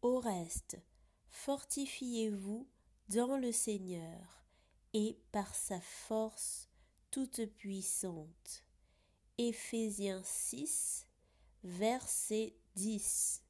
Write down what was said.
Au reste, fortifiez-vous dans le Seigneur et par sa force toute puissante. Éphésiens 6, verset 10.